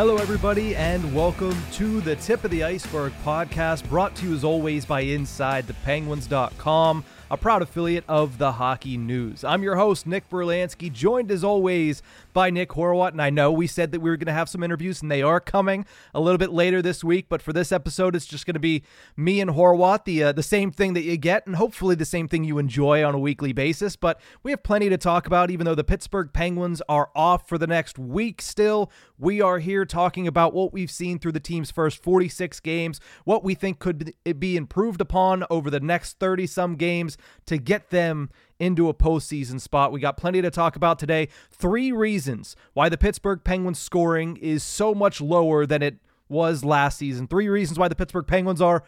Hello, everybody, and welcome to the Tip of the Ice-Burgh podcast, brought to you as always by InsideThePenguins.com, a proud affiliate of the Hockey News. I'm your host, Nick Brlansky, joined as always by Nick Horwat. And I know we said that we were going to have some interviews, and they are coming a little bit later this week. But for this episode, it's just going to be me and Horwat, the uh, the same thing that you get, and hopefully the same thing you enjoy on a weekly basis. But we have plenty to talk about, even though the Pittsburgh Penguins are off for the next week. Still, we are here talking about what we've seen through the team's first 46 games, what we think could be improved upon over the next 30 some games to get them into a postseason spot. We got plenty to talk about today. Three reasons why the Pittsburgh Penguins scoring is so much lower than it was last season. Three reasons why the Pittsburgh Penguins are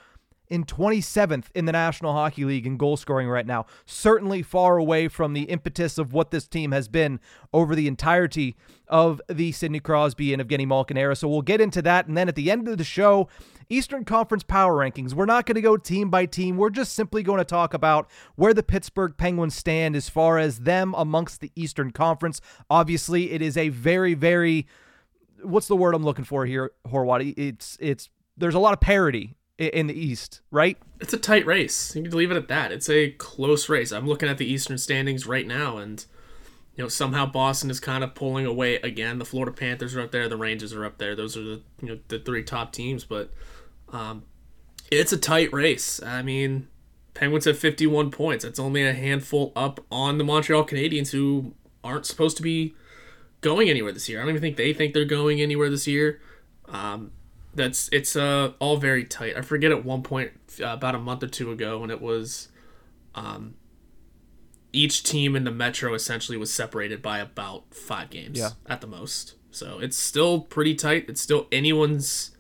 in 27th in the National Hockey League in goal scoring right now. Certainly far away from the impetus of what this team has been over the entirety of the Sidney Crosby and Evgeny Malkin era. So we'll get into that. And then at the end of the show, Eastern Conference power rankings. We're not going to go team by team. We're just simply going to talk about where the Pittsburgh Penguins stand as far as them amongst the Eastern Conference. Obviously, it is a very, very what's the word I'm looking for here, Horwati? It's it's there's a lot of parity in the East, right? It's a tight race. You can leave it at that. It's a close race. I'm looking at the Eastern standings right now, and you know somehow Boston is kind of pulling away again. The Florida Panthers are up there. The Rangers are up there. Those are the you know the three top teams, but um, it's a tight race. I mean, Penguins have 51 points. That's only a handful up on the Montreal Canadiens, who aren't supposed to be going anywhere this year. I don't even think they think they're going anywhere this year. Um, that's it's uh, all very tight. I forget at one point uh, about a month or two ago when it was um, each team in the Metro essentially was separated by about five games yeah. at the most. So it's still pretty tight. It's still anyone's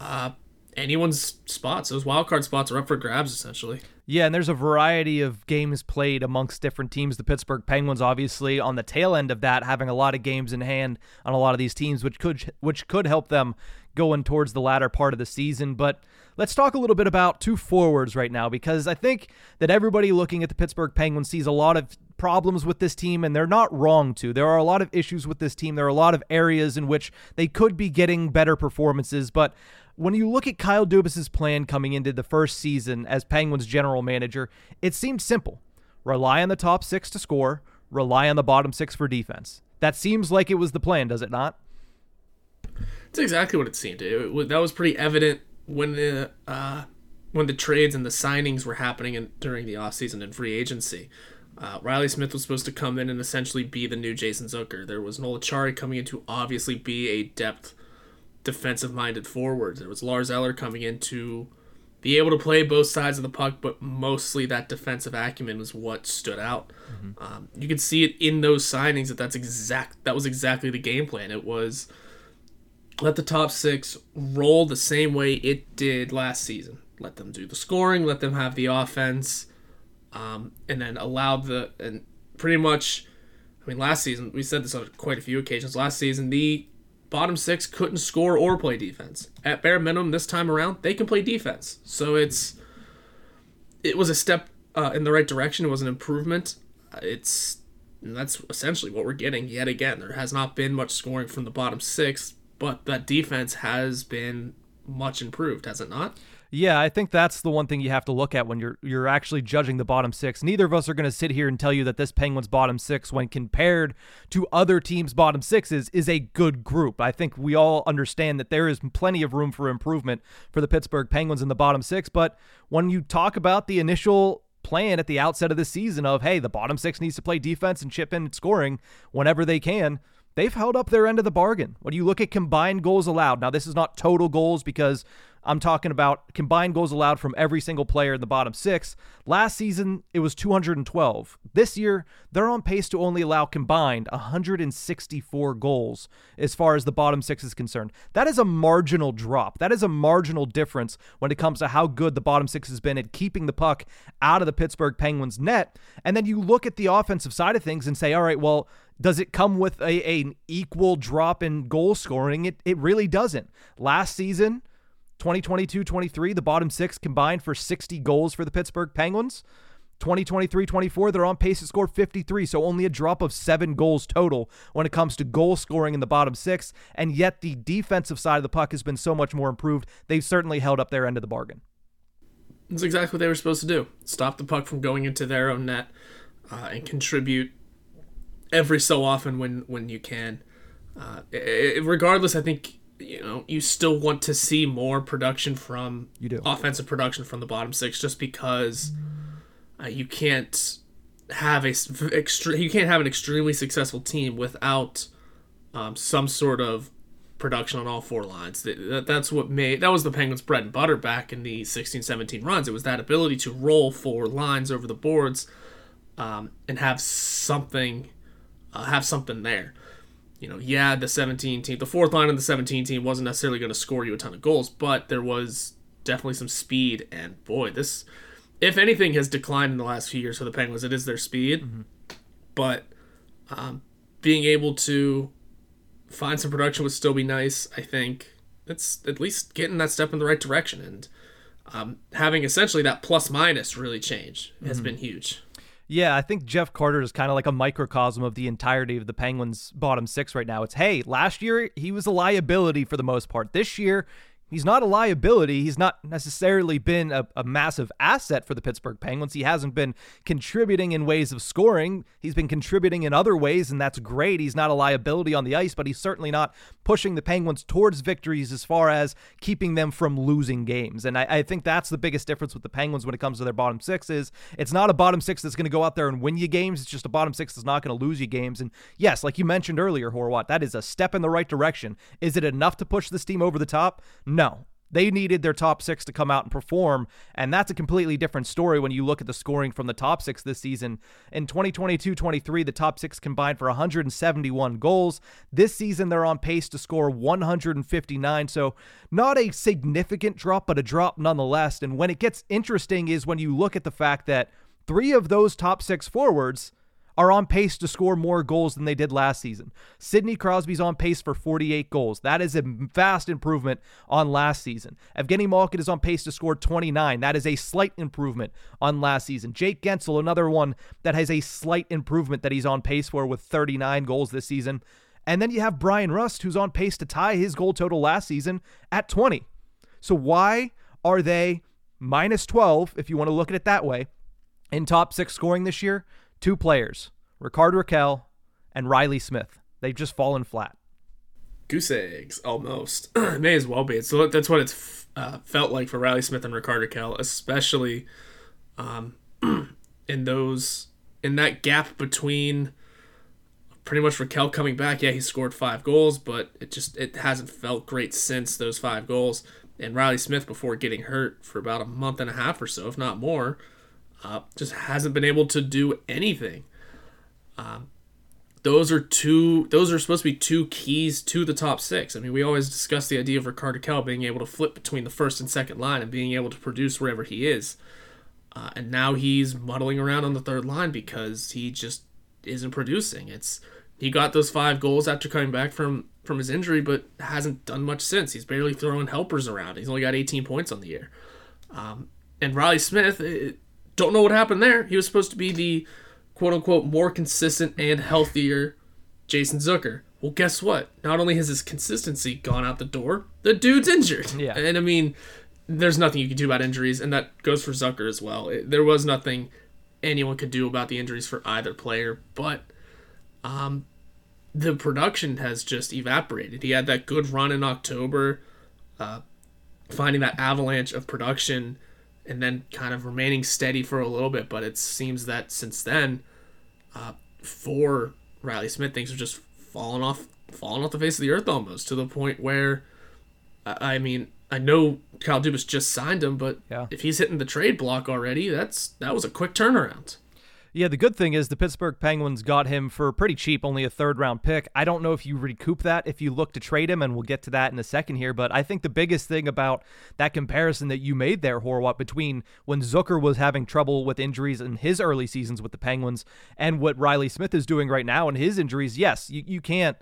uh, anyone's spots. Those wild card spots are up for grabs essentially. Yeah, and there's a variety of games played amongst different teams. The Pittsburgh Penguins, obviously, on the tail end of that, having a lot of games in hand on a lot of these teams, which could which could help them going towards the latter part of the season. But let's talk a little bit about two forwards right now, because I think that everybody looking at the Pittsburgh Penguins sees a lot of problems with this team, and they're not wrong to. There are a lot of issues with this team. There are a lot of areas in which they could be getting better performances, but when you look at Kyle Dubas's plan coming into the first season as Penguins general manager, it seemed simple. Rely on the top six to score, rely on the bottom six for defense. That seems like it was the plan, does it not? It's exactly what it seemed. It, it, that was pretty evident when the uh, when the trades and the signings were happening in, during the offseason and free agency. Uh, Riley Smith was supposed to come in and essentially be the new Jason Zucker. There was Noel Acciari coming in to obviously be a depth defensive minded forwards. There was Lars Eller coming in to be able to play both sides of the puck, but mostly that defensive acumen was what stood out. Mm-hmm. Um, you could see it in those signings that that's exact that was exactly the game plan. It was let the top six roll the same way it did last season. Let them do the scoring, let them have the offense, um, and then allow the and pretty much. I mean, last season we said this on quite a few occasions. Last season, the bottom six couldn't score or play defense. At bare minimum, this time around, they can play defense. So it's it was a step uh, in the right direction. It was an improvement. It's that's essentially what we're getting yet again. There has not been much scoring from the bottom six, but that defense has been much improved, has it not? Yeah, I think that's the one thing you have to look at when you're you're actually judging the bottom six. Neither of us are going to sit here and tell you that this Penguins bottom six, when compared to other teams' bottom sixes, is a good group. I think we all understand that there is plenty of room for improvement for the Pittsburgh Penguins in the bottom six. But when you talk about the initial plan at the outset of the season of hey, the bottom six needs to play defense and chip in scoring whenever they can they've held up their end of the bargain. When you look at combined goals allowed, now this is not total goals because I'm talking about combined goals allowed from every single player in the bottom six. Last season, it was 212. This year, they're on pace to only allow combined 164 goals as far as the bottom six is concerned. That is a marginal drop. That is a marginal difference when it comes to how good the bottom six has been at keeping the puck out of the Pittsburgh Penguins net. And then you look at the offensive side of things and say, all right, well, does it come with a, a, an equal drop in goal scoring? It, it really doesn't. Last season, 2022 23, the bottom six combined for 60 goals for the Pittsburgh Penguins. 2023 24, they're on pace to score 53, so only a drop of seven goals total when it comes to goal scoring in the bottom six. And yet, the defensive side of the puck has been so much more improved. They've certainly held up their end of the bargain. That's exactly what they were supposed to do stop the puck from going into their own net uh, and contribute every so often when, when you can. Uh, it, regardless, I think you know you still want to see more production from you do. offensive production from the bottom six just because uh, you can't have a extre- you can't have an extremely successful team without um, some sort of production on all four lines. That, that's what made that was the penguins bread and butter back in the 16-17 runs. It was that ability to roll four lines over the boards um, and have something uh, have something there you know, yeah, the 17 team, the fourth line of the 17 team wasn't necessarily going to score you a ton of goals, but there was definitely some speed. And boy, this, if anything, has declined in the last few years for the Penguins. It is their speed, mm-hmm. but um, being able to find some production would still be nice. I think it's at least getting that step in the right direction and um, having essentially that plus minus really change has mm-hmm. been huge. Yeah, I think Jeff Carter is kind of like a microcosm of the entirety of the Penguins' bottom six right now. It's hey, last year he was a liability for the most part. This year he's not a liability. He's not necessarily been a, a, massive asset for the Pittsburgh Penguins. He hasn't been contributing in ways of scoring. He's been contributing in other ways, and that's great. He's not a liability on the ice, but he's certainly not pushing the Penguins towards victories as far as keeping them from losing games. And I, I think that's the biggest difference with the Penguins when it comes to their bottom six is it's not a bottom six that's going to go out there and win you games. It's just a bottom six that's not going to lose you games. And yes, like you mentioned earlier, Horwat, that is a step in the right direction. Is it enough to push this team over the top? No. No. They needed their top six to come out and perform, and that's a completely different story when you look at the scoring from the top six this season. In 2022 23, the top six combined for 171 goals. This season, they're on pace to score 159, so not a significant drop, but a drop nonetheless. And when it gets interesting is when you look at the fact that three of those top six forwards are on pace to score more goals than they did last season. Sidney Crosby's on pace for 48 goals. That is a vast improvement on last season. Evgeny Malkin is on pace to score 29. That is a slight improvement on last season. Jake Guentzel, another one that has a slight improvement that he's on pace for with 39 goals this season. And then you have Bryan Rust, who's on pace to tie his goal total last season at 20. So why are they minus 12, if you want to look at it that way, in top six scoring this year? Two players, Rickard Rakell and Riley Smith. They've just fallen flat. Goose eggs, almost. May as well be. So that's what it's uh, felt like for Riley Smith and Rickard Rakell, especially um, in those in that gap between pretty much Rakell coming back. Yeah, he scored five goals, but it just it hasn't felt great since those five goals. And Riley Smith, before getting hurt for about a month and a half or so, if not more, uh, just hasn't been able to do anything. Um, those are two. Those are supposed to be two keys to the top six. I mean, we always discuss the idea of Rickard Rakell being able to flip between the first and second line and being able to produce wherever he is. Uh, and now he's muddling around on the third line because he just isn't producing. It's he got those five goals after coming back from from his injury, but hasn't done much since. He's barely throwing helpers around. He's only got 18 points on the year. Um, and Riley Smith, it, don't know what happened there. He was supposed to be the quote unquote more consistent and healthier Jason Zucker. Well, guess what? Not only has his consistency gone out the door, the dude's injured. Yeah. And I mean, there's nothing you can do about injuries, and that goes for Zucker as well. It, there was nothing anyone could do about the injuries for either player, but um, the production has just evaporated. He had that good run in October, uh, finding that avalanche of production, and then kind of remaining steady for a little bit. But it seems that since then, uh, for Riley Smith, things have just fallen off, fallen off the face of the earth almost to the point where, I mean, I know Kyle Dubas just signed him, but yeah. if he's hitting the trade block already, that's that was a quick turnaround. Yeah, the good thing is the Pittsburgh Penguins got him for pretty cheap, only a third round pick. I don't know if you recoup that if you look to trade him, and we'll get to that in a second here. But I think the biggest thing about that comparison that you made there, Horwat, between when Zucker was having trouble with injuries in his early seasons with the Penguins and what Riley Smith is doing right now and his injuries, yes, you, you can't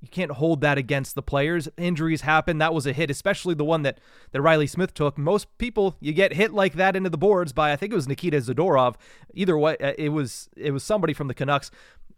you can't hold that against the players. Injuries happen. That was a hit, especially the one that, that Riley Smith took. Most people, you get hit like that into the boards by I think it was Nikita Zadorov. Either way, uh, it was it was somebody from the Canucks.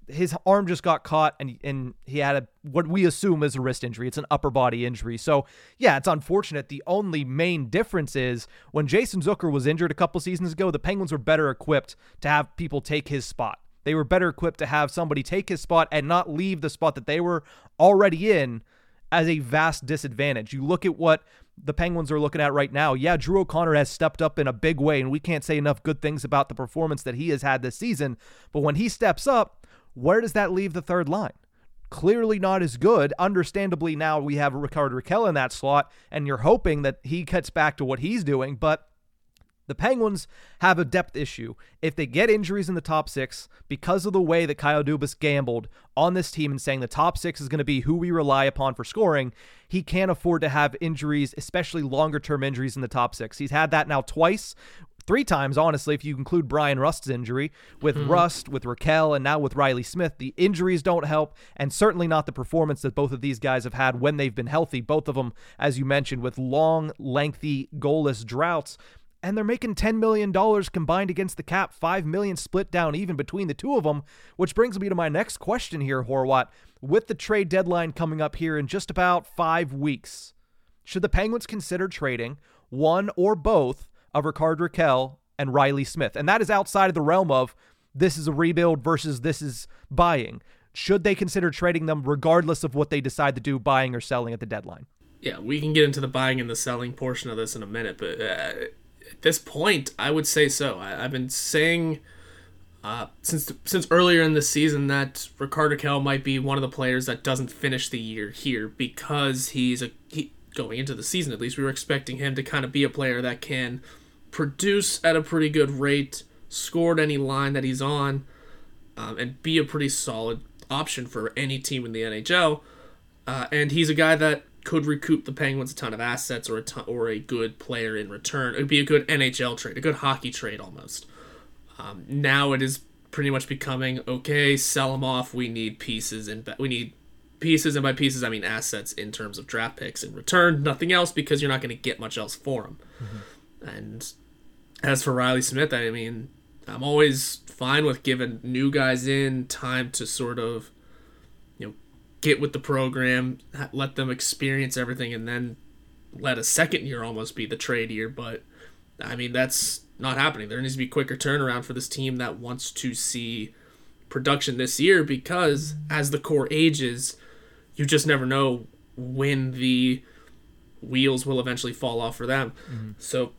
His arm just got caught, and and he had a what we assume is a wrist injury. It's an upper body injury. So yeah, it's unfortunate. The only main difference is when Jason Zucker was injured a couple seasons ago, the Penguins were better equipped to have people take his spot. They were better equipped to have somebody take his spot and not leave the spot that they were already in as a vast disadvantage. You look at what the Penguins are looking at right now. Yeah, Drew O'Connor has stepped up in a big way, and we can't say enough good things about the performance that he has had this season. But when he steps up, where does that leave the third line? Clearly not as good. Understandably, now we have Rickard Rakell in that slot, and you're hoping that he cuts back to what he's doing, but the Penguins have a depth issue. If they get injuries in the top six because of the way that Kyle Dubas gambled on this team and saying the top six is going to be who we rely upon for scoring, he can't afford to have injuries, especially longer term injuries in the top six. He's had that now twice three times, honestly, if you include Bryan Rust's injury with mm-hmm. Rust, with Rakell, and now with Riley Smith. The injuries don't help, and certainly not the performance that both of these guys have had when they've been healthy. Both of them, as you mentioned, with long, lengthy, goalless droughts and they're making $10 million combined against the cap, 5 million split down even between the two of them, which brings me to my next question here, Horwat. With the trade deadline coming up here in just about five weeks, should the Penguins consider trading one or both of Rickard Rakell and Riley Smith? And that is outside of the realm of this is a rebuild versus this is buying. Should they consider trading them regardless of what they decide to do, buying or selling at the deadline? Yeah, we can get into the buying and the selling portion of this in a minute, but uh, at this point, I would say so. I, have been saying uh, since since earlier in the season that Rickard Rakell might be one of the players that doesn't finish the year here because he's a he, going into the season. At least we were expecting him to kind of be a player that can produce at a pretty good rate, score at any line that he's on, um, and be a pretty solid option for any team in the NHL. Uh, and he's a guy that could recoup the Penguins a ton of assets or a ton, or a good player in return. It would be a good NHL trade, a good hockey trade almost. Um, now it is pretty much becoming okay. Sell them off. We need pieces and we need pieces, and by pieces I mean assets in terms of draft picks in return. Nothing else because you're not going to get much else for them. Mm-hmm. And as for Riley Smith, I mean, I'm always fine with giving new guys in time to sort of get with the program, let them experience everything, and then let a second year almost be the trade year. But I mean, that's not happening. There needs to be quicker turnaround for this team that wants to see production this year because as the core ages, you just never know when the wheels will eventually fall off for them. Mm-hmm. So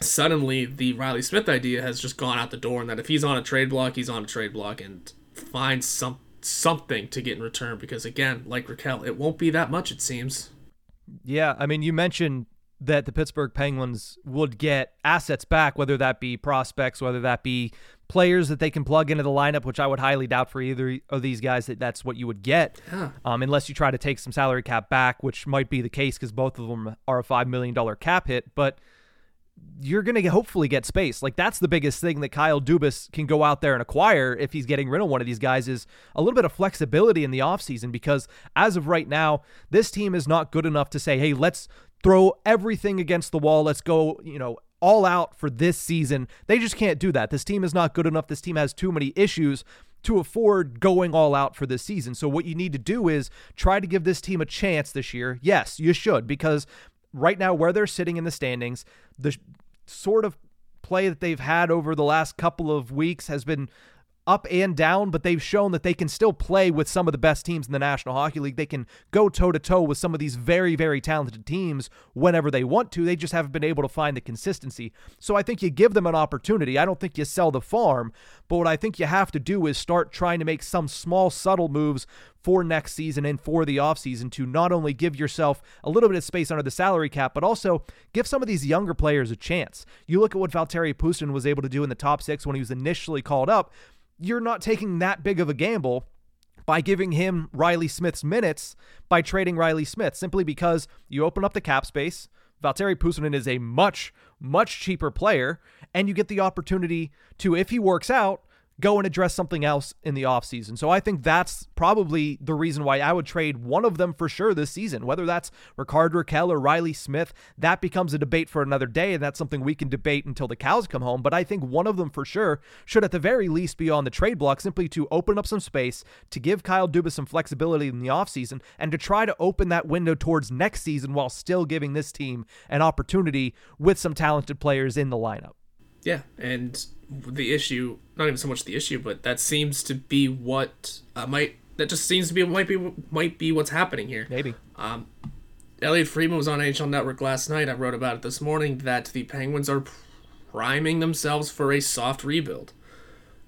suddenly the Riley Smith idea has just gone out the door and that if he's on a trade block, he's on a trade block and find some something to get in return because again, like Rakell, it won't be that much it seems. Yeah, I mean you mentioned that the Pittsburgh Penguins would get assets back, whether that be prospects, whether that be players that they can plug into the lineup, which I would highly doubt for either of these guys that that's what you would get, yeah. um, unless you try to take some salary cap back, which might be the case because both of them are a five million dollar cap hit. But you're going to hopefully get space. Like that's the biggest thing that Kyle Dubas can go out there and acquire if he's getting rid of one of these guys is a little bit of flexibility in the offseason because as of right now, this team is not good enough to say, "Hey, let's throw everything against the wall. Let's go, you know, all out for this season." They just can't do that. This team is not good enough. This team has too many issues to afford going all out for this season. So what you need to do is try to give this team a chance this year. Yes, you should because right now where they're sitting in the standings, the sort of play that they've had over the last couple of weeks has been up and down, but they've shown that they can still play with some of the best teams in the National Hockey League. They can go toe to toe with some of these very, very talented teams whenever they want to. They just haven't been able to find the consistency. So I think you give them an opportunity. I don't think you sell the farm, but what I think you have to do is start trying to make some small, subtle moves for next season and for the offseason to not only give yourself a little bit of space under the salary cap, but also give some of these younger players a chance. You look at what Valtteri Puustinen was able to do in the top six when he was initially called up you're not taking that big of a gamble by giving him Riley Smith's minutes by trading Riley Smith simply because you open up the cap space. Valtteri Puustinen is a much, much cheaper player, and you get the opportunity to, if he works out, go and address something else in the offseason. So I think that's probably the reason why I would trade one of them for sure this season. Whether that's Rickard Rakell or Riley Smith, that becomes a debate for another day, and that's something we can debate until the cows come home. But I think one of them for sure should at the very least be on the trade block simply to open up some space, to give Kyle Dubas some flexibility in the offseason, and to try to open that window towards next season while still giving this team an opportunity with some talented players in the lineup. Yeah, and the issue, not even so much the issue, but that seems to be what uh, might that just seems to be might be might be what's happening here. Maybe. Um, Elliotte Friedman was on NHL Network last night. I wrote about it this morning that the Penguins are priming themselves for a soft rebuild.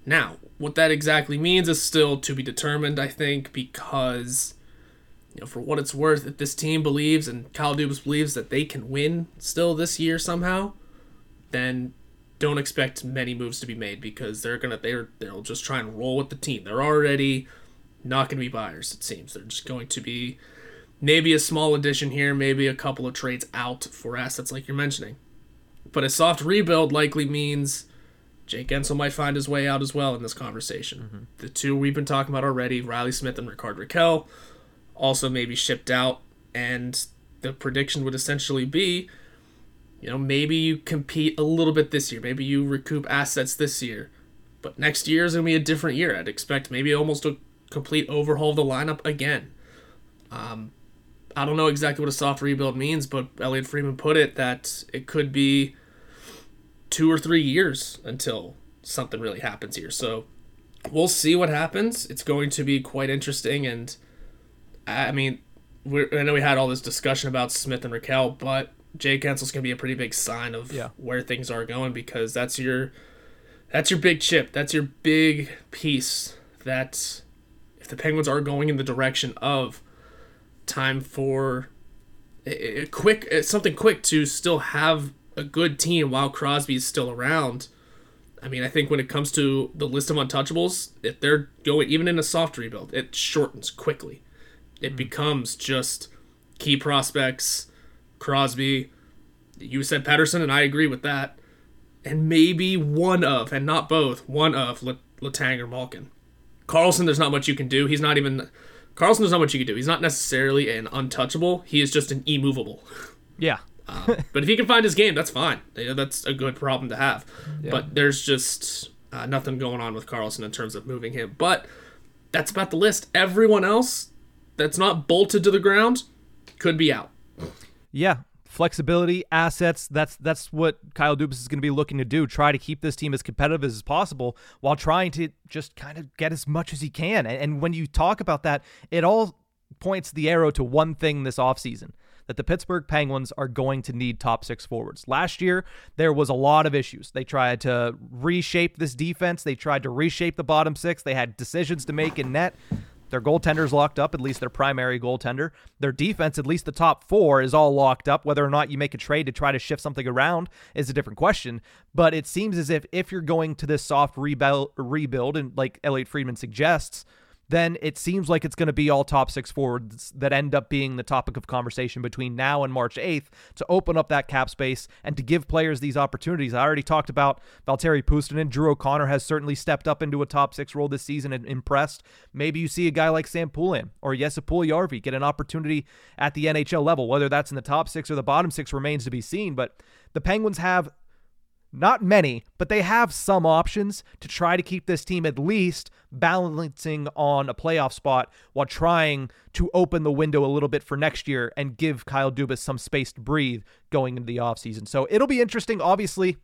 Now, what that exactly means is still to be determined, I think, because you know, for what it's worth, if this team believes and Kyle Dubas believes that they can win still this year somehow, then don't expect many moves to be made because they're gonna they're they'll just try and roll with the team. They're already not gonna be buyers. It seems they're just going to be maybe a small addition here, maybe a couple of trades out for assets like you're mentioning. But a soft rebuild likely means Jake Guentzel might find his way out as well in this conversation. Mm-hmm. The two we've been talking about already, Riley Smith and Rickard Rakell, also maybe shipped out, and the prediction would essentially be you know, maybe you compete a little bit this year. Maybe you recoup assets this year. But next year is going to be a different year. I'd expect maybe almost a complete overhaul of the lineup again. Um, I don't know exactly what a soft rebuild means, but Elliotte Friedman put it that it could be two or three years until something really happens here. So we'll see what happens. It's going to be quite interesting. And I mean, I know we had all this discussion about Smith and Rakell, but Jay Guentzel's gonna be a pretty big sign of yeah. where things are going because that's your that's your big chip. That's your big piece that if the Penguins are going in the direction of time for a, a quick something quick to still have a good team while Crosby's still around. I mean, I think when it comes to the list of untouchables, if they're going even in a soft rebuild, it shortens quickly. It mm-hmm. becomes just key prospects Crosby. You said Pettersson, and I agree with that. And maybe one of, and not both, one of Letang or Malkin. Karlsson, there's not much you can do. He's not even. Karlsson, there's not much you can do. He's not necessarily an untouchable. He is just an immovable. Yeah. um, but if he can find his game, that's fine. That's a good problem to have. Yeah. But there's just uh, nothing going on with Karlsson in terms of moving him. But that's about the list. Everyone else that's not bolted to the ground could be out. Yeah, flexibility, assets. That's that's what Kyle Dubas is going to be looking to do. Try to keep this team as competitive as possible while trying to just kind of get as much as he can. And, and when you talk about that, it all points the arrow to one thing this offseason that the Pittsburgh Penguins are going to need top six forwards. Last year, there was a lot of issues. They tried to reshape this defense, they tried to reshape the bottom six, they had decisions to make in net. Their goaltender's locked up, at least their primary goaltender. Their defense, at least the top four, is all locked up. Whether or not you make a trade to try to shift something around is a different question. But it seems as if if you're going to this soft rebuild, rebuild and like Elliotte Friedman suggests, then it seems like it's going to be all top six forwards that end up being the topic of conversation between now and March 8th to open up that cap space and to give players these opportunities. I already talked about Valtteri Puustinen. Drew O'Connor has certainly stepped up into a top six role this season and impressed. Maybe you see a guy like Sam Poulin or Jesse Yarvi get an opportunity at the NHL level. Whether that's in the top six or the bottom six remains to be seen, but the Penguins have not many, but they have some options to try to keep this team at least balancing on a playoff spot while trying to open the window a little bit for next year and give Kyle Dubas some space to breathe going into the offseason. So it'll be interesting. Obviously,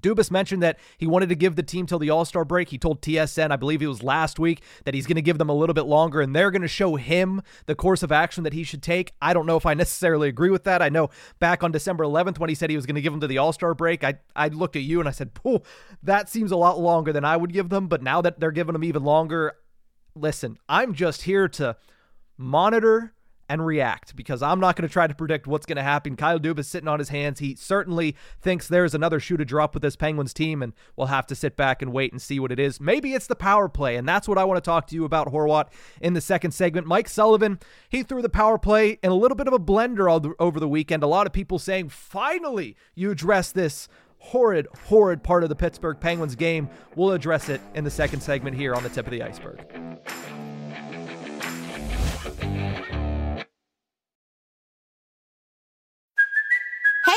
Dubas mentioned that he wanted to give the team till the All Star break. He told TSN, I believe it was last week, that he's going to give them a little bit longer and they're going to show him the course of action that he should take. I don't know if I necessarily agree with that. I know back on December 11th when he said he was going to give them to the All Star break, I, I looked at you and I said, "Pooh, that seems a lot longer than I would give them." But now that they're giving them even longer, listen, I'm just here to monitor and react because I'm not going to try to predict what's going to happen. Kyle Dubas sitting on his hands. He certainly thinks there's another shoe to drop with this Penguins team, and we'll have to sit back and wait and see what it is. Maybe it's the power play, and that's what I want to talk to you about, Horwat, in the second segment. Mike Sullivan, he threw the power play in a little bit of a blender the, over the weekend. A lot of people saying, finally, you address this horrid, horrid part of the Pittsburgh Penguins game. We'll address it in the second segment here on the Tip of the Ice-Burgh.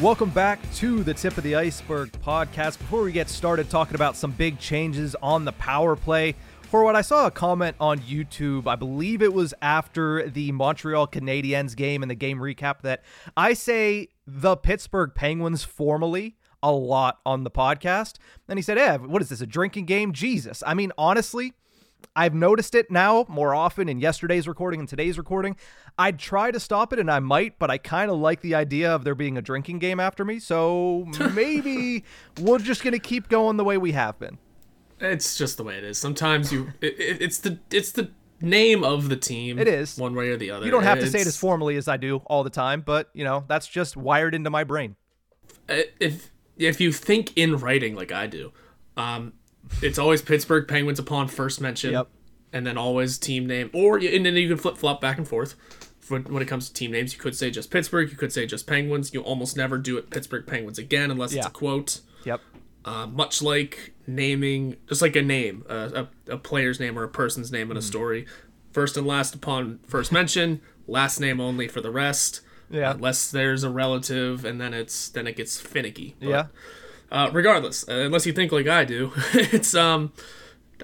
Welcome back to the Tip of the Ice-Burgh podcast. Before we get started talking about some big changes on the power play, for what I saw a comment on YouTube, I believe it was after the Montreal Canadiens game and the game recap that I say the Pittsburgh Penguins formally a lot on the podcast. And he said, "Eh, what is this, a drinking game? Jesus. I mean, honestly, I've noticed it now more often in yesterday's recording and today's recording. I'd try to stop it and I might, but I kind of like the idea of there being a drinking game after me. So maybe we're just going to keep going the way we have been. It's just the way it is. Sometimes you, it, it, it's the it's the name of the team. It is one way or the other. You don't have to It's- say it as formally as I do all the time, but you know that's just wired into my brain. if if you think in writing like I do, um, it's always Pittsburgh Penguins upon first mention, Yep. and then always team name, or and then you can flip flop back and forth. When when it comes to team names, you could say just Pittsburgh, you could say just Penguins. You almost never do it Pittsburgh Penguins again unless it's a quote. Yep. Uh, much like naming, just like a name, uh, a, a player's name or a person's name in Mm. a story. First and last upon first mention, last name only for the rest. Yeah. Unless there's a relative, and then it's then it gets finicky. But, Yeah. Uh, regardless, uh, unless you think like I do, it's um,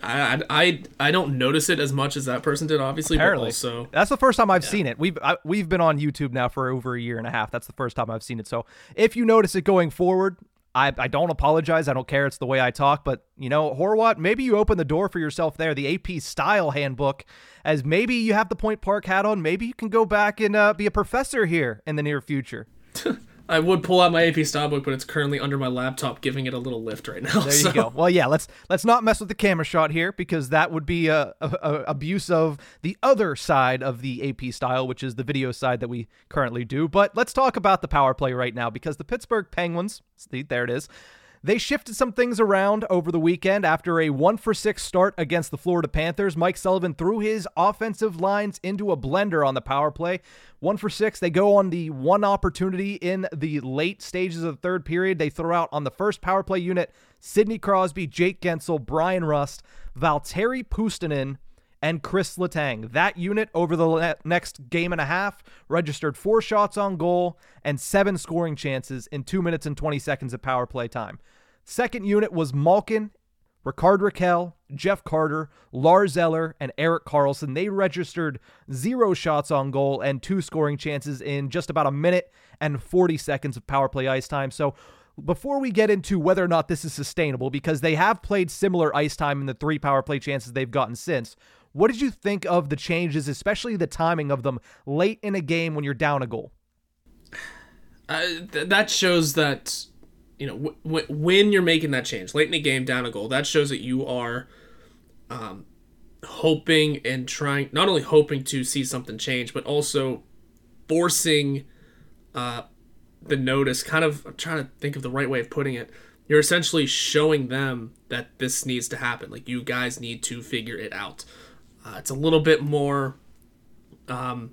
I, I I don't notice it as much as that person did, obviously. Apparently, also, that's the first time I've seen it. We've I, we've been on YouTube now for over a year and a half. That's the first time I've seen it. So if you notice it going forward, I, I don't apologize. I don't care. It's the way I talk. But you know, Horwat, maybe you open the door for yourself there. The AP Style Handbook, as maybe you have the Point Park hat on. Maybe you can go back and uh, be a professor here in the near future. I would pull out my AP style book, but it's currently under my laptop, giving it a little lift right now. There so. you go. Well, yeah, let's let's not mess with the camera shot here because that would be a, a, a abuse of the other side of the AP style, which is the video side that we currently do. But let's talk about the power play right now because the Pittsburgh Penguins, see, there it is. They shifted some things around over the weekend after a 1 for 6 start against the Florida Panthers. Mike Sullivan threw his offensive lines into a blender on the power play. 1 for 6. They go on the one opportunity in the late stages of the third period. They throw out on the first power play unit Sidney Crosby, Jake Guentzel, Bryan Rust, Valtteri Puustinen, and Chris Letang. That unit over the next game and a half registered four shots on goal and seven scoring chances in two minutes and 20 seconds of power play time. Second unit was Malkin, Rickard Rakell, Jeff Carter, Lars Eller, and Erik Karlsson. they registered zero shots on goal and two scoring chances in just about a minute and 40 seconds of power play ice time. So before we get into whether or not this is sustainable, because they have played similar ice time in the three power play chances they've gotten since, what did you think of the changes, especially the timing of them late in a game when you're down a goal? Uh, th- that shows that you know w- w- when you're making that change late in the game down a goal that shows that you are um, hoping and trying not only hoping to see something change but also forcing uh, the notice kind of i'm trying to think of the right way of putting it. You're essentially showing them that this needs to happen. Like you guys need to figure it out. Uh, it's a little bit more um,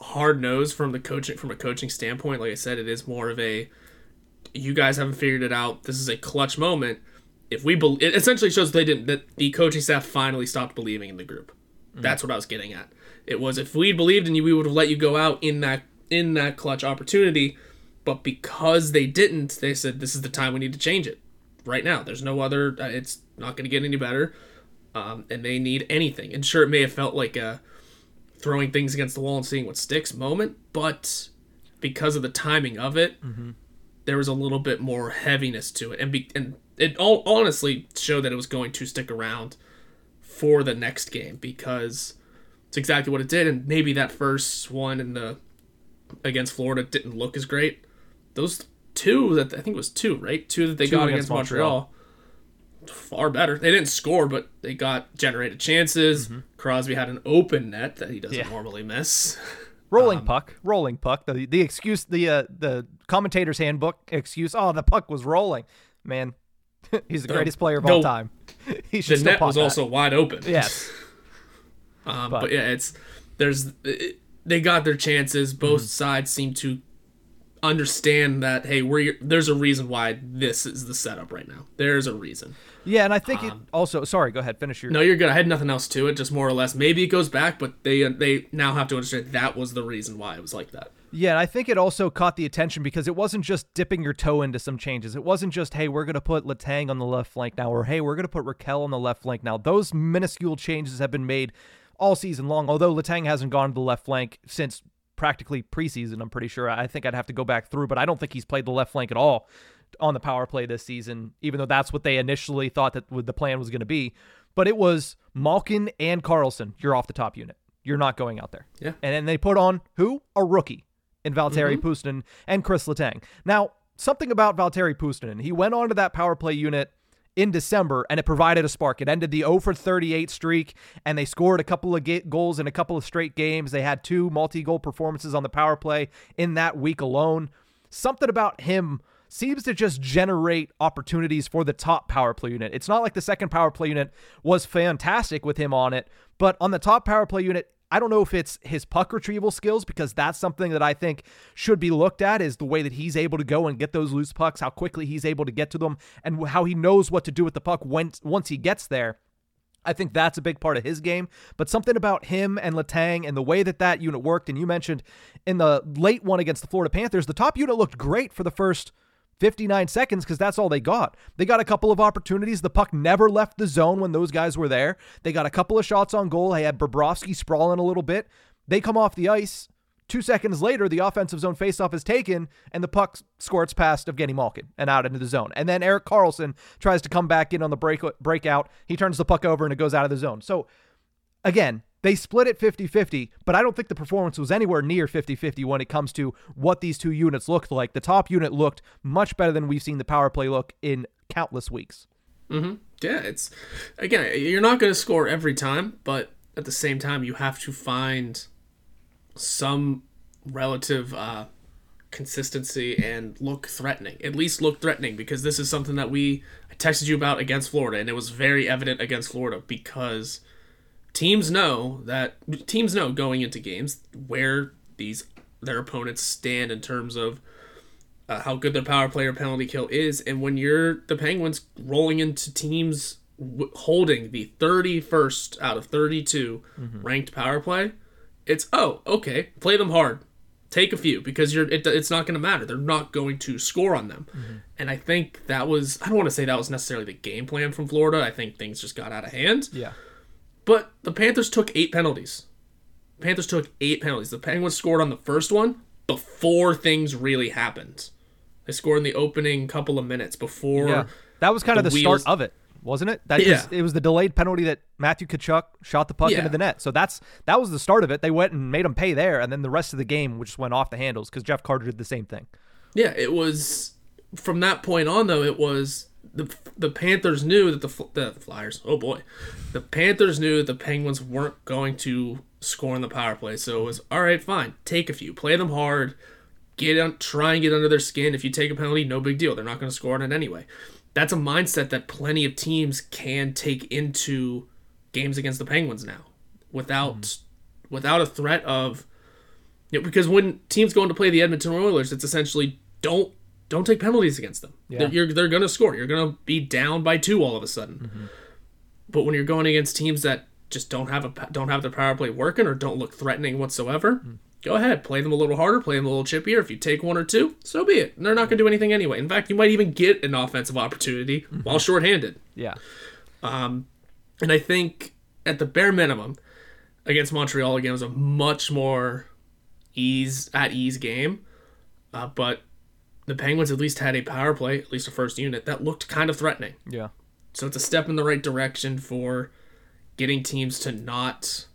hard nosed from the coaching from a coaching standpoint. Like i said it is more of a you guys haven't figured it out. This is a clutch moment. If we be- it essentially shows they didn't that the coaching staff finally stopped believing in the group. Mm-hmm. That's what I was getting at. It was if we believed in you, we would have let you go out in that in that clutch opportunity. But because they didn't, they said this is the time we need to change it right now. There's no other. Uh, it's not going to get any better, um, and they need anything. And sure, it may have felt like a throwing things against the wall and seeing what sticks moment, but because of the timing of it, mm-hmm there was a little bit more heaviness to it, and be, and it all honestly showed that it was going to stick around for the next game because it's exactly what it did. And maybe that first one in the against Florida didn't look as great. Those two that I think it was two, right? Two that they two got against, against Montreal. Montreal. Far better. They didn't score, but they got generated chances. Mm-hmm. Crosby had an open net that he doesn't yeah. normally miss. Rolling um, puck, rolling puck. The the excuse, the uh, the commentator's handbook excuse. Oh, the puck was rolling. Man, he's the, the greatest player of all time. he should the net was that. also wide open. Yes. um, but. but. yeah, it's there's it, they got their chances. Both mm-hmm. sides seem to understand that hey, we're there's a reason why this is the setup right now. There's a reason. Yeah, and I think um, it also. Sorry, go ahead. Finish your. No, you're good. I had nothing else to it. Just more or less. Maybe it goes back, but they uh, they now have to understand that was the reason why it was like that. Yeah, and I think it also caught the attention because it wasn't just dipping your toe into some changes. It wasn't just, hey, we're going to put Letang on the left flank now, or hey, we're going to put Rakell on the left flank now. Those minuscule changes have been made all season long, although Letang hasn't gone to the left flank since practically preseason, I'm pretty sure. I think I'd have to go back through, but I don't think he's played the left flank at all on the power play this season, even though that's what they initially thought that the plan was going to be. But it was Malkin and Karlsson. You're off the top unit. You're not going out there. Yeah. And then they put on who? A rookie in Valtteri mm-hmm. Puustinen and Chris Letang. Now, something about Valtteri Puustinen. He went onto that power play unit in December, and it provided a spark. It ended the 0 for 38 streak, and they scored a couple of ga- goals in a couple of straight games. They had two multi goal performances on the power play in that week alone. Something about him seems to just generate opportunities for the top power play unit. It's not like the second power play unit was fantastic with him on it, but on the top power play unit, I don't know if it's his puck retrieval skills because that's something that I think should be looked at is the way that he's able to go and get those loose pucks, how quickly he's able to get to them, and how he knows what to do with the puck when, once he gets there. I think that's a big part of his game. But something about him and Letang and the way that that unit worked, and you mentioned in the late one against the Florida Panthers, the top unit looked great for the first – 59 seconds because that's all they got. They got a couple of opportunities. The puck never left the zone when those guys were there. They got a couple of shots on goal. They had Bobrovsky sprawling a little bit. They come off the ice. Two seconds later, the offensive zone faceoff is taken, and the puck squirts past Evgeny Malkin and out into the zone. And then Erik Karlsson tries to come back in on the break breakout. He turns the puck over and it goes out of the zone. So, again, they split it 50 50, but I don't think the performance was anywhere near 50 50 when it comes to what these two units looked like. The top unit looked much better than we've seen the power play look in countless weeks. Mm-hmm. Yeah, it's again, you're not going to score every time, but at the same time, you have to find some relative uh, consistency and look threatening. At least look threatening because this is something that we I texted you about against Florida, and it was very evident against Florida because teams know that teams know going into games where these their opponents stand in terms of uh, how good their power play or penalty kill is, and when you're the Penguins rolling into teams w- holding the 31st out of 32 mm-hmm. ranked power play, it's oh okay, play them hard, take a few because you're it, it's not going to matter. They're not going to score on them. And I think that was I don't want to say that was necessarily the game plan from Florida. I think things just got out of hand. Yeah. But the Panthers took eight penalties. The Panthers took eight penalties. The Penguins scored on the first one before things really happened. They scored in the opening couple of minutes before. Yeah. That was kind of the the wheels- start of it, wasn't it? That Yeah. was, it was the delayed penalty that Matthew Tkachuk shot the puck Yeah. into the net. So that's that was the start of it. They went and made them pay there, and then the rest of the game just went off the handles because Jeff Carter did the same thing. Yeah, it was from that point on though. It was the the Panthers knew that the the Flyers. Oh boy, the Panthers knew that the Penguins weren't going to score in the power play. So it was all right, fine, take a few, play them hard, get on, try and get under their skin. If you take a penalty, no big deal. They're not going to score on it anyway. That's a mindset that plenty of teams can take into games against the Penguins now, without mm-hmm. without a threat of you know, because when teams go in to play the Edmonton Oilers, it's essentially don't don't take penalties against them. They're, you're, they're going to score. You're going to be down by two all of a sudden. Mm-hmm. But when you're going against teams that just don't have a don't have their power play working or don't look threatening whatsoever, mm. go ahead, play them a little harder, play them a little chippier. If you take one or two, so be it. They're not going to do anything anyway. In fact, you might even get an offensive opportunity mm-hmm. while shorthanded. Yeah. Um, and I think at the bare minimum, against Montreal again was a much more ease at ease game. Uh, but the Penguins at least had a power play, at least a first unit, that looked kind of threatening. Yeah. So it's a step in the right direction for getting teams to not,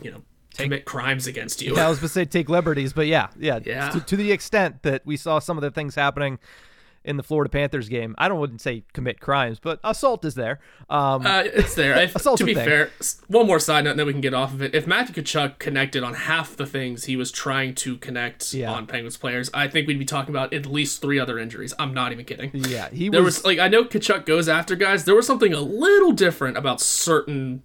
you know, commit crimes against you. Yeah, I was going to say take liberties, but yeah, yeah. Yeah. To, to the extent that we saw some of the things happening in the Florida Panthers game, I don't wouldn't say commit crimes, but assault is there. Um, Uh, it's there. I, Assault's to be thing. fair, one more side note, and then we can get off of it. If Matthew Tkachuk connected on half the things he was trying to connect Yeah. on Penguins players, I think we'd be talking about at least three other injuries. I'm not even kidding. yeah, he There was, was like I know Tkachuk goes after guys. There was something a little different about certain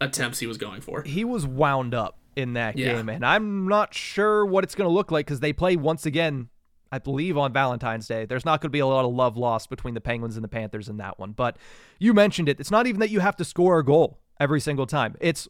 attempts he was going for. he was wound up in that Yeah. game, and I'm not sure what it's going to look like because they play once again. I believe on Valentine's Day. There's not going to be a lot of love lost between the Penguins and the Panthers in that one. But you mentioned it. It's not even that you have to score a goal every single time. It's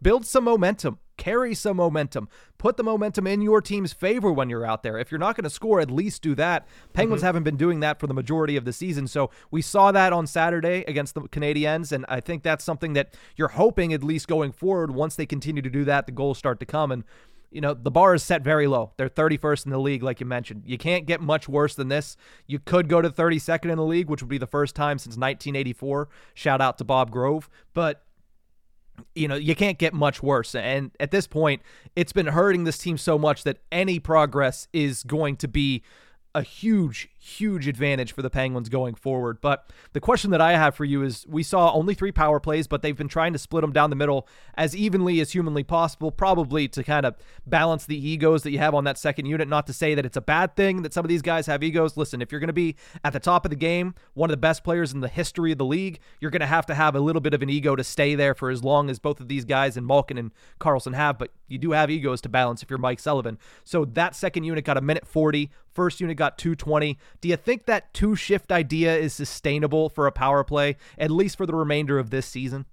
build some momentum, carry some momentum, put the momentum in your team's favor when you're out there. If you're not going to score, at least do that. Penguins mm-hmm. haven't been doing that for the majority of the season, so we saw that on Saturday against the Canadiens, and I think that's something that you're hoping at least going forward. Once they continue to do that, the goals start to come and. You know, the bar is set very low. They're 31st in the league, like you mentioned. You can't get much worse than this. You could go to 32nd in the league, which would be the first time since 1984. Shout out to Bob Grove. But you know, you can't get much worse. And at this point, it's been hurting this team so much that any progress is going to be a huge, huge advantage for the Penguins going forward. But the question that I have for you is we saw only three power plays, but they've been trying to split them down the middle as evenly as humanly possible, probably to kind of balance the egos that you have on that second unit. Not to say that it's a bad thing that some of these guys have egos. Listen, if you're going to be at the top of the game, one of the best players in the history of the league, you're going to have to have a little bit of an ego to stay there for as long as both of these guys and Malkin and Karlsson have. But you do have egos to balance if you're Mike Sullivan. So that second unit got a minute 40. First unit got 220. Do you think that two shift idea is sustainable for a power play, at least for the remainder of this season?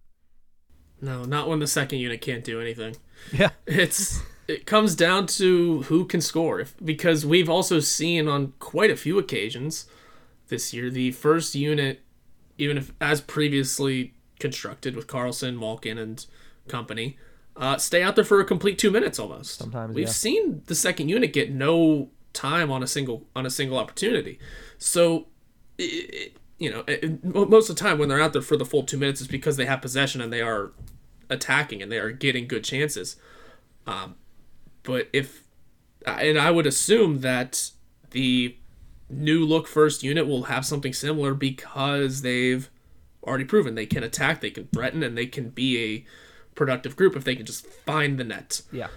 No, not when the second unit can't do anything. Yeah. It's it comes down to who can score if, because we've also seen on quite a few occasions this year the first unit even if as previously constructed with Karlsson, Malkin and company uh, stay out there for a complete 2 minutes almost. Sometimes, we've yeah. seen the second unit get no time on a single on a single opportunity. So i i you know, it, most of the time when they're out there for the full 2 minutes it's because they have possession and they are attacking and they are getting good chances. Um, but if, and I would assume that the new look first unit will have something similar because they've already proven they can attack, they can threaten, and they can be a productive group if they can just find the net. Yeah.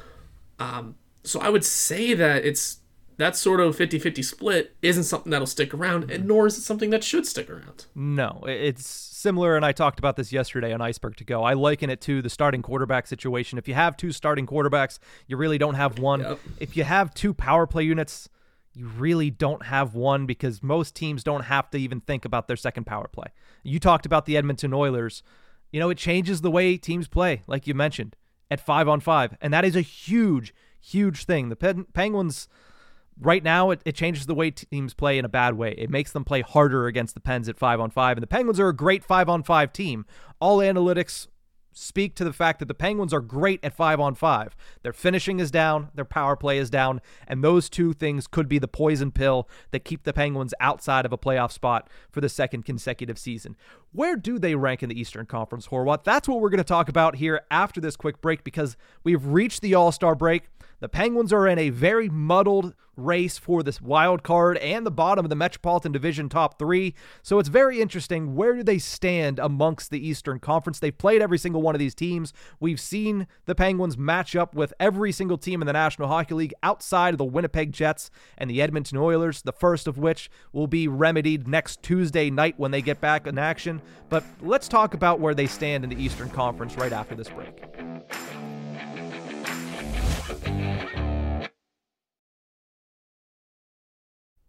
Um, So I would say that it's that sort of 50-50 split isn't something that'll stick around, and nor is it something that should stick around. No, it's similar, and I talked about this yesterday on Ice-Burgh To Go. I liken it to the starting quarterback situation. If you have two starting quarterbacks, you really don't have one. Yep. If you have two power play units, you really don't have one because most teams don't have to even think about their second power play. You talked about the Edmonton Oilers. You know, it changes the way teams play, like you mentioned, at five on five. And that is a huge, huge thing. The Pen- Penguins right now it, it changes the way teams play in a bad way. It makes them play harder against the Pens at 5 on 5 and the Penguins are a great 5 on 5 team. All analytics speak to the fact that the Penguins are great at five on five. Their finishing is down, their power play is down, and those two things could be the poison pill that keep the Penguins outside of a playoff spot for the second consecutive season. Where do they rank in the Eastern Conference, Horwat? That's what we're going to talk about here after this quick break because we've reached the All Star break. The Penguins are in a very muddled race for this wild card and the bottom of the Metropolitan Division top three. So it's very interesting. Where do they stand amongst the Eastern Conference? They've played every single one of these teams. We've seen the Penguins match up with every single team in the National Hockey League outside of the Winnipeg Jets and the Edmonton Oilers, the first of which will be remedied next Tuesday night when they get back in action. But let's talk about where they stand in the Eastern Conference right after this break.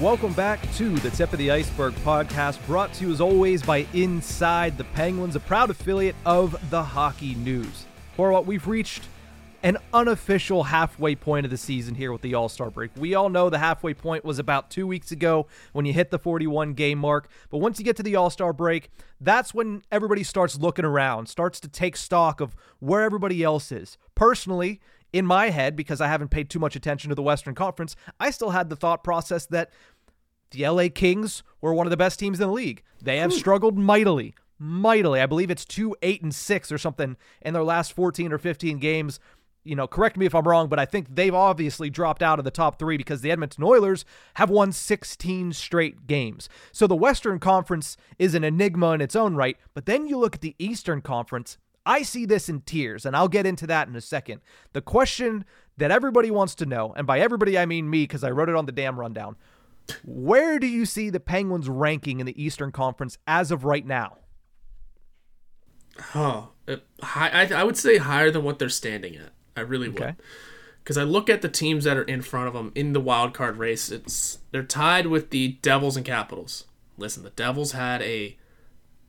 Welcome back to the Tip of the Ice-Burgh podcast, brought to you as always by Inside the Penguins, a proud affiliate of the Hockey News. For what we've reached an unofficial halfway point of the season here with the All Star break. We all know the halfway point was about two weeks ago when you hit the 41 game mark. But once you get to the All Star break, that's when everybody starts looking around, starts to take stock of where everybody else is. Personally, in my head, because I haven't paid too much attention to the Western Conference, I still had the thought process that the LA Kings were one of the best teams in the league. They have hmm. struggled mightily, mightily. I believe it's two, eight, and six or something in their last 14 or 15 games. You know, correct me if I'm wrong, but I think they've obviously dropped out of the top three because the Edmonton Oilers have won 16 straight games. So the Western Conference is an enigma in its own right. But then you look at the Eastern Conference, I see this in tears, and I'll get into that in a second. The question that everybody wants to know, and by everybody I mean me because I wrote it on the damn rundown, where do you see the Penguins ranking in the Eastern Conference as of right now? Oh, I, I would say higher than what they're standing at. I really would. Okay. Because I look at the teams that are in front of them in the wild card race. It's they're tied with the Devils and Capitals. Listen, the Devils had a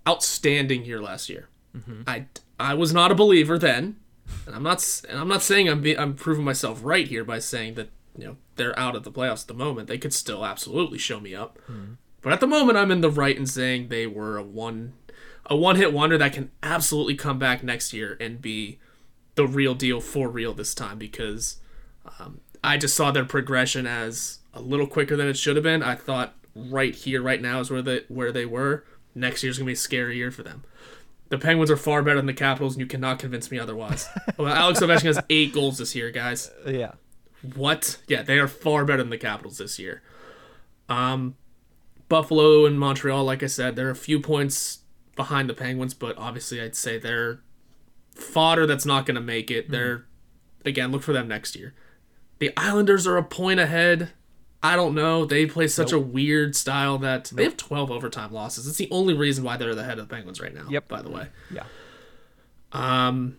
outstanding year last year. Mm-hmm. I I was not a believer then, and I'm not and I'm not saying I'm be, I'm proving myself right here by saying that you know they're out of the playoffs at the moment. They could still absolutely show me up, but at the moment I'm in the right in saying they were a one a one hit wonder that can absolutely come back next year and be the real deal for real this time because um, I just saw their progression as a little quicker than it should have been. I thought right here, right now is where they where they were. Next year's gonna be a scary year for them. The Penguins are far better than the Capitals, and you cannot convince me otherwise. well, Alex Ovechkin has eight goals this year, guys. Yeah. What? Yeah, they are far better than the Capitals this year. Um, Buffalo and Montreal, like I said, they're a few points behind the Penguins, but obviously I'd say they're fodder that's not going to make it. They're again look for them next year. The Islanders are a point ahead. I don't know. They play such a weird style that they have 12 overtime losses. It's the only reason why they're the head of the Penguins right now. Yep. By the way. Yeah. Um,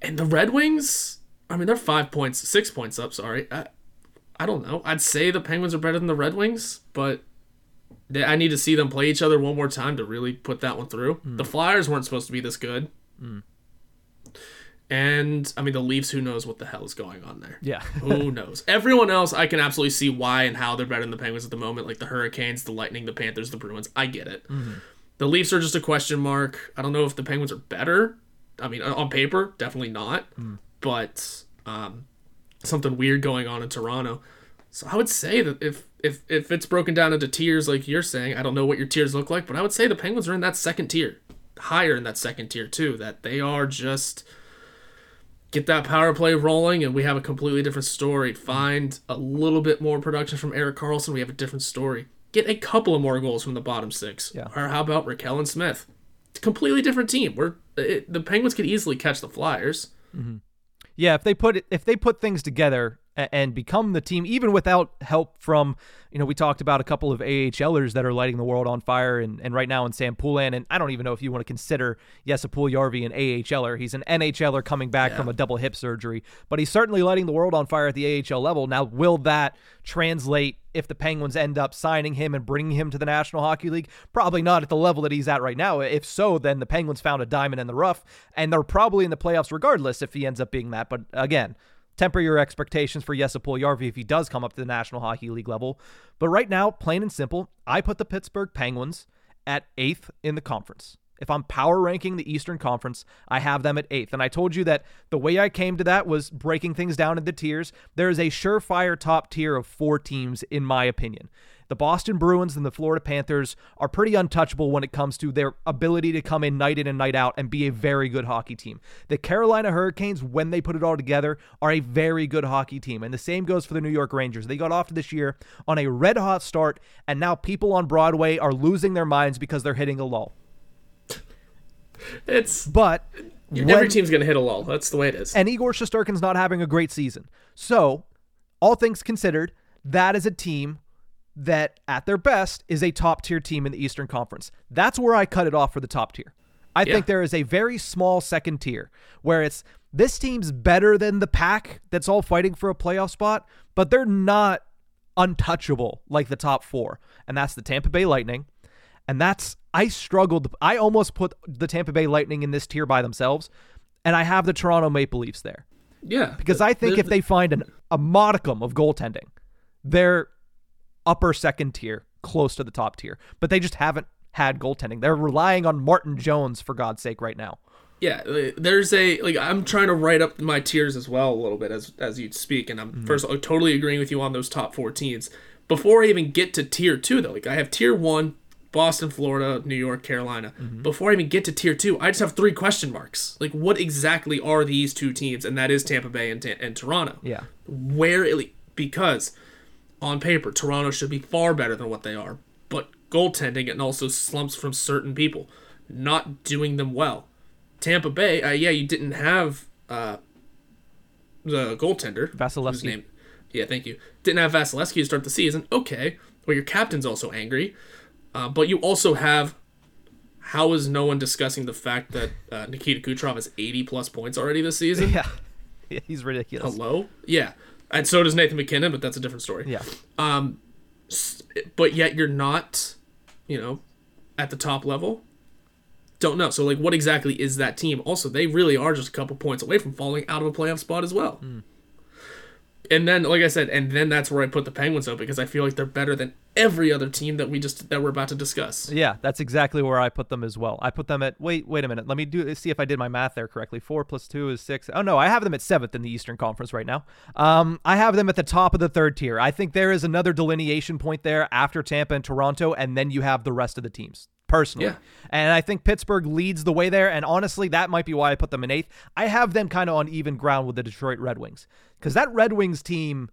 and the Red Wings, I mean, they're five points, six points up. Sorry, I, I don't know. I'd say the Penguins are better than the Red Wings, but they, I need to see them play each other one more time to really put that one through. The Flyers weren't supposed to be this good. And I mean, the Leafs. Who knows what the hell is going on there? Yeah. who knows? Everyone else, I can absolutely see why and how they're better than the Penguins at the moment. Like the Hurricanes, the Lightning, the Panthers, the Bruins. I get it. The Leafs are just a question mark. I don't know if the Penguins are better. I mean, on paper, definitely not. But um, something weird going on in Toronto. So I would say that if if if it's broken down into tiers like you're saying, I don't know what your tiers look like, but I would say the Penguins are in that second tier, higher in that second tier too. That they are just get that power play rolling, and we have a completely different story. Find a little bit more production from Erik Karlsson, we have a different story. Get a couple of more goals from the bottom six. Yeah. Or how about Rakell and Smith? It's a Completely different team. We're it, the Penguins could easily catch the Flyers. Mm-hmm. Yeah, if they put it, if they put things together and become the team, even without help from, you know, we talked about a couple of AHLers that are lighting the world on fire, and, and right now in Sam Poulin, and I don't even know if you want to consider Jesse Yarvi an AHLer. He's an NHLer coming back from a double hip surgery, but he's certainly lighting the world on fire at the AHL level. Now, will that translate if the Penguins end up signing him and bringing him to the National Hockey League? Probably not at the level that he's at right now. If so, then the Penguins found a diamond in the rough, and they're probably in the playoffs regardless if he ends up being that. But again, temper your expectations for Jesse Yarvi if he does come up to the National Hockey League level. But right now, plain and simple, I put the Pittsburgh Penguins at eighth in the conference. If I'm power ranking the Eastern Conference, I have them at eighth. And I told you that the way I came to that was breaking things down into tiers. There is a surefire top tier of four teams, in my opinion. The Boston Bruins and the Florida Panthers are pretty untouchable when it comes to their ability to come in night in and night out and be a very good hockey team. The Carolina Hurricanes, when they put it all together, are a very good hockey team. And the same goes for the New York Rangers. They got off to this year on a red hot start, and now people on Broadway are losing their minds because they're hitting a lull. It's But every team's gonna hit a lull. That's the way it is. and Igor Shesterkin's not having a great season. So, all things considered, that is a team that, at their best, is a top tier team in the Eastern Conference. That's where I cut it off for the top tier. I Yeah. think there is a very small second tier where it's this team's better than the pack that's all fighting for a playoff spot, but they're not untouchable like the top four. And that's the Tampa Bay Lightning. And that's, I struggled. I almost put the Tampa Bay Lightning in this tier by themselves. And I have the Toronto Maple Leafs there yeah, because the- I think the- if they find an, a modicum of goaltending, they're upper second tier, close to the top tier. But they just haven't had goaltending. They're relying on Martin Jones for God's sake right now. yeah uh, there's a like i'm trying to write up my tiers as well a little bit as as you speak and i'm Mm-hmm. first I'm totally agreeing with you on those top four teams before i even get to tier two though like i have tier one boston florida new york carolina Mm-hmm. before i even get to tier two i just have three question marks like what exactly are these two teams and that is tampa bay and, and toronto Yeah. where it, because on paper Toronto should be far better than what they are, but goaltending and also slumps from certain people not doing them well. Tampa Bay, uh, yeah, you didn't have uh, the goaltender Vasilevskiy. name- Yeah, thank you. Didn't have Vasilevskiy to start the season. Okay, well your captain's also angry, uh, but you also have. How is no one discussing the fact that uh, Nikita Kucherov has 80 plus points already this season? Yeah. Yeah, He's ridiculous. Hello? Yeah. And so does Nathan MacKinnon, but that's a different story. Yeah. Um, but yet you're not, you know, at the top level. Don't know. So like, what exactly is that team? Also, they really are just a couple points away from falling out of a playoff spot as well. And then, like I said, and then that's where I put the Penguins up because I feel like they're better than every other team that we just that we're about to discuss. Yeah, that's exactly where I put them as well. I put them at wait, wait a minute. Let me do see if I did my math there correctly. Four plus two is six. Oh no, I have them at seventh in the Eastern Conference right now. Um, I have them at the top of the third tier. I think there is another delineation point there after Tampa and Toronto, and then you have the rest of the teams. Personally, Yeah. and I think Pittsburgh leads the way there. And honestly, that might be why I put them in eighth. I have them kind of on even ground with the Detroit Red Wings because that Red Wings team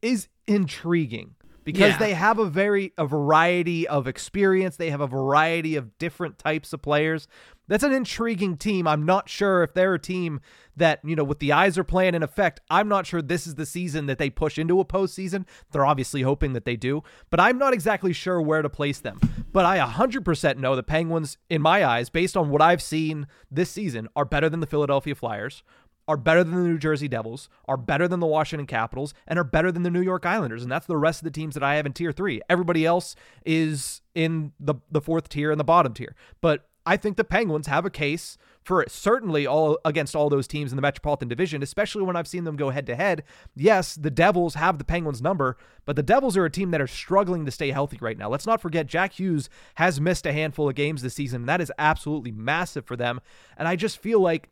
is intriguing because Yeah. they have a very a variety of experience. They have a variety of different types of players. That's an intriguing team. I'm not sure if they're a team that, you know, with the eyes are playing in effect, I'm not sure this is the season that they push into a postseason. They're obviously hoping that they do, but I'm not exactly sure where to place them. But I 100% know the Penguins, in my eyes, based on what I've seen this season, are better than the Philadelphia Flyers, are better than the New Jersey Devils, are better than the Washington Capitals, and are better than the New York Islanders. And that's the rest of the teams that I have in tier three. Everybody else is in the, the fourth tier and the bottom tier. But I think the Penguins have a case for certainly all against all those teams in the Metropolitan Division, especially when I've seen them go head to head. Yes, the Devils have the Penguins number, but the Devils are a team that are struggling to stay healthy right now. Let's not forget Jack Hughes has missed a handful of games this season, and that is absolutely massive for them. And I just feel like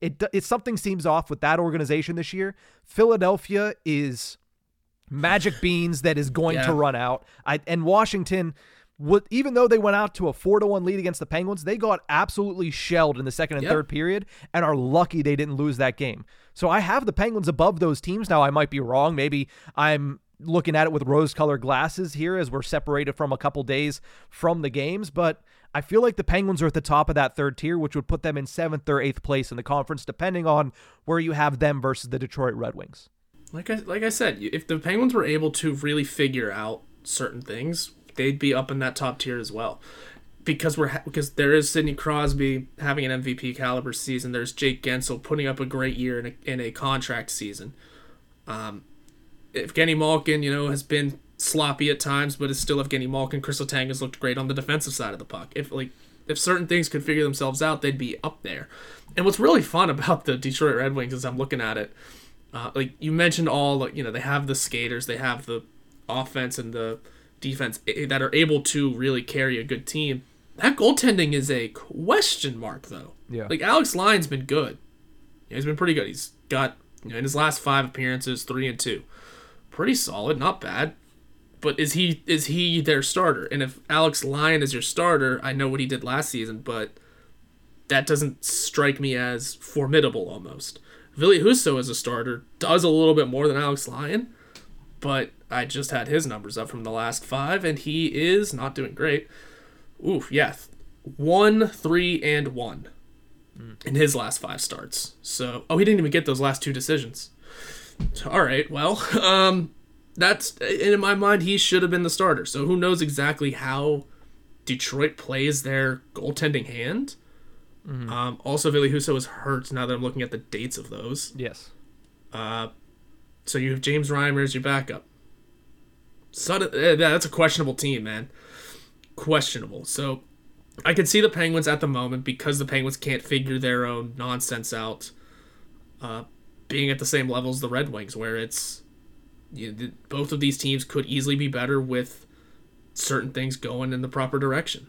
it, it something seems off with that organization this year. Philadelphia is magic beans that is going Yeah. to run out. I and Washington what even though they went out to a four to one lead against the Penguins, they got absolutely shelled in the second and Yep. third period and are lucky they didn't lose that game. So I have the Penguins above those teams. Now I might be wrong. Maybe I'm looking at it with rose colored glasses here as we're separated from a couple days from the games, but I feel like the Penguins are at the top of that third tier, which would put them in seventh or eighth place in the conference, depending on where you have them versus the Detroit Red Wings. Like I like I said, if the Penguins were able to really figure out certain things, they'd be up in that top tier as well. Because we're ha- because there is Sidney Crosby having an MVP caliber season. There's Jake Guentzel putting up a great year in a, in a contract season. Um, Evgeny Malkin, you know, has been sloppy at times, but is still Evgeny Malkin. Chris Letang has looked great on the defensive side of the puck. If like if certain things could figure themselves out, they'd be up there. And what's really fun about the Detroit Red Wings as I'm looking at it, uh, like you mentioned, all you know they have the skaters, they have the offense and the defense eh, that are able to really carry a good team. That goaltending is a question mark, though. Yeah. Like Alex Lyon's been good. Yeah, he's been pretty good. He's got you know in his last five appearances, three and two, pretty solid, not bad. But is he is he their starter? And if Alex Lyon is your starter, I know what he did last season, but that doesn't strike me as formidable almost. Ville Husso as a starter does a little bit more than Alex Lyon, but I just had his numbers up from the last five, and he is not doing great. Oof, yeah, one, three, and one in his last five starts. So, oh, he didn't even get those last two decisions. All right, well, um, that's in my mind he should have been the starter. So who knows exactly how Detroit plays their goaltending hand. Um, also, Ville Husso is hurt now that I'm looking at the dates of those. Yes. Uh, so you have James Reimer as your backup. Sudden, yeah, that's a questionable team, man. Questionable. So I can see the Penguins at the moment because the Penguins can't figure their own nonsense out. Uh, being at the same level as the Red Wings, where it's you know, th- both of these teams could easily be better with certain things going in the proper direction.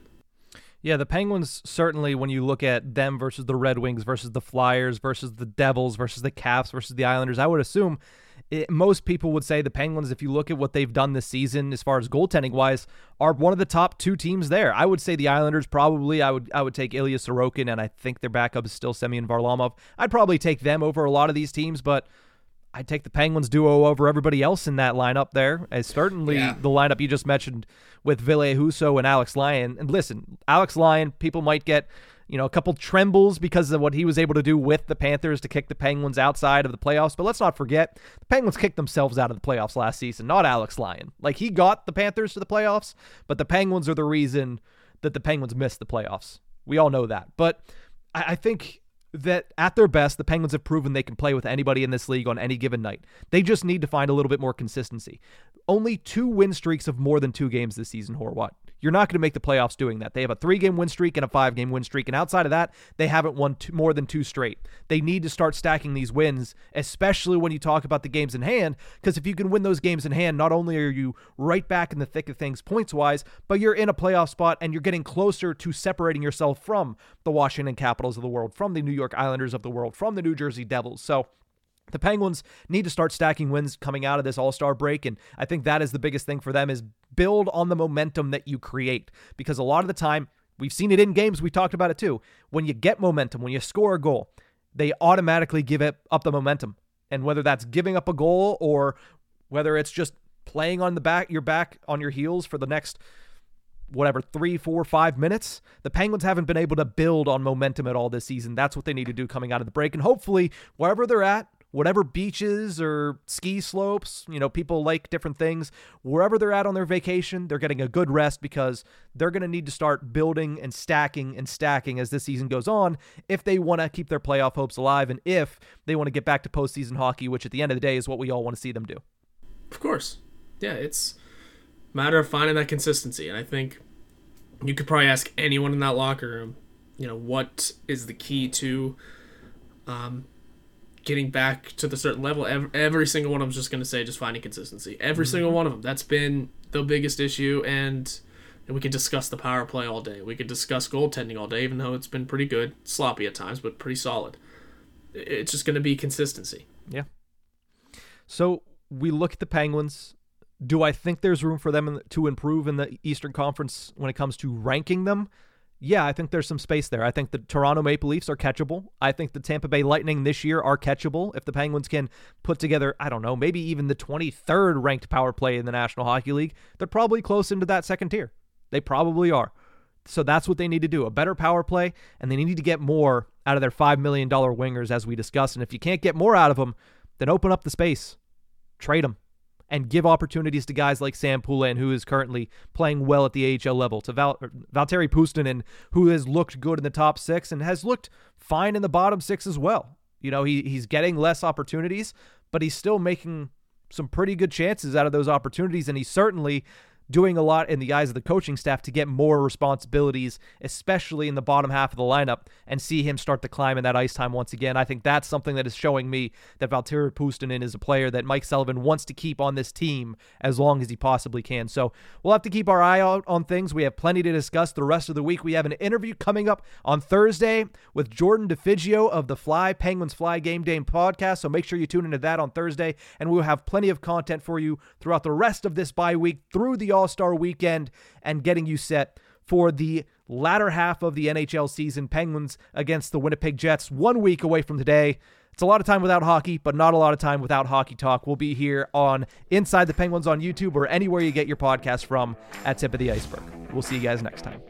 Yeah, the Penguins certainly, when you look at them versus the Red Wings versus the Flyers versus the Devils versus the Caps versus the Islanders, I would assume it, most people would say the Penguins, if you look at what they've done this season as far as goaltending wise, are one of the top two teams there. I would say the Islanders probably. I would I would take Ilya Sorokin, and I think their backup is still Semyon Varlamov. I'd probably take them over a lot of these teams, but. I'd take the Penguins duo over everybody else in that lineup there. As certainly Yeah. the lineup you just mentioned with Ville Husso and Alex Lyon. And listen, Alex Lyon, people might get, you know, a couple trembles because of what he was able to do with the Panthers to kick the Penguins outside of the playoffs. But let's not forget, the Penguins kicked themselves out of the playoffs last season, not Alex Lyon. Like he got the Panthers to the playoffs, but the Penguins are the reason that the Penguins missed the playoffs. We all know that. But I, I think that at their best, the Penguins have proven they can play with anybody in this league on any given night. They just need to find a little bit more consistency. Only two win streaks of more than two games this season, Horwat. You're not going to make the playoffs doing that. They have a three game win streak and a five game win streak. And outside of that, they haven't won two, more than two straight. They need to start stacking these wins, especially when you talk about the games in hand. Because if you can win those games in hand, not only are you right back in the thick of things points wise, but you're in a playoff spot and you're getting closer to separating yourself from the Washington Capitals of the world, from the New York Islanders of the world, from the New Jersey Devils. So, the Penguins need to start stacking wins coming out of this All-Star break and I think that is the biggest thing for them is build on the momentum that you create because a lot of the time we've seen it in games we talked about it too when you get momentum when you score a goal they automatically give it up the momentum and whether that's giving up a goal or whether it's just playing on the back your back on your heels for the next whatever three, four, five minutes. The Penguins haven't been able to build on momentum at all this season. That's what they need to do coming out of the break. And hopefully, wherever they're at, whatever beaches or ski slopes, you know, people like different things, wherever they're at on their vacation, they're getting a good rest because they're going to need to start building and stacking and stacking as this season goes on if they want to keep their playoff hopes alive and if they want to get back to postseason hockey, which at the end of the day is what we all want to see them do. Of course. Yeah, it's a matter of finding that consistency. And I think you could probably ask anyone in that locker room, you know, what is the key to um, getting back to the certain level. Every, every single one of them is just going to say just finding consistency. Every mm-hmm. single one of them. That's been the biggest issue. And, and we could discuss the power play all day. We could discuss goaltending all day, even though it's been pretty good. Sloppy at times, but pretty solid. It's just going to be consistency. Yeah. So we look at the Penguins. Do I think there's room for them to improve in the Eastern Conference when it comes to ranking them? Yeah, I think there's some space there. I think the Toronto Maple Leafs are catchable. I think the Tampa Bay Lightning this year are catchable. If the Penguins can put together, I don't know, maybe even the 23rd ranked power play in the National Hockey League, they're probably close into that second tier. They probably are. So that's what they need to do a better power play, and they need to get more out of their $5 million wingers, as we discussed. And if you can't get more out of them, then open up the space, trade them, and give opportunities to guys like Sam Poulin, who is currently playing well at the AHL level, to Val- er, Valtteri Puustinen, who has looked good in the top six and has looked fine in the bottom six as well. You know, he, he's getting less opportunities, but he's still making some pretty good chances out of those opportunities, and he certainly doing a lot in the eyes of the coaching staff to get more responsibilities, especially in the bottom half of the lineup, and see him start to climb in that ice time once again. I think that's something that is showing me that Valtteri Puustinen is a player that Mike Sullivan wants to keep on this team as long as he possibly can. So we'll have to keep our eye out on things. We have plenty to discuss the rest of the week. We have an interview coming up on Thursday with Jordan DeFigio of the Fly Penguins Fly Game Day podcast. So make sure you tune into that on Thursday, and we'll have plenty of content for you throughout the rest of this bye week through the all Star weekend and getting you set for the latter half of the NHL season. Penguins against the Winnipeg Jets, one week away from today. It's a lot of time without hockey, but not a lot of time without hockey talk. We'll be here on Inside the Penguins on YouTube or anywhere you get your podcast from at Tip of the Ice-Burgh. We'll see you guys next time.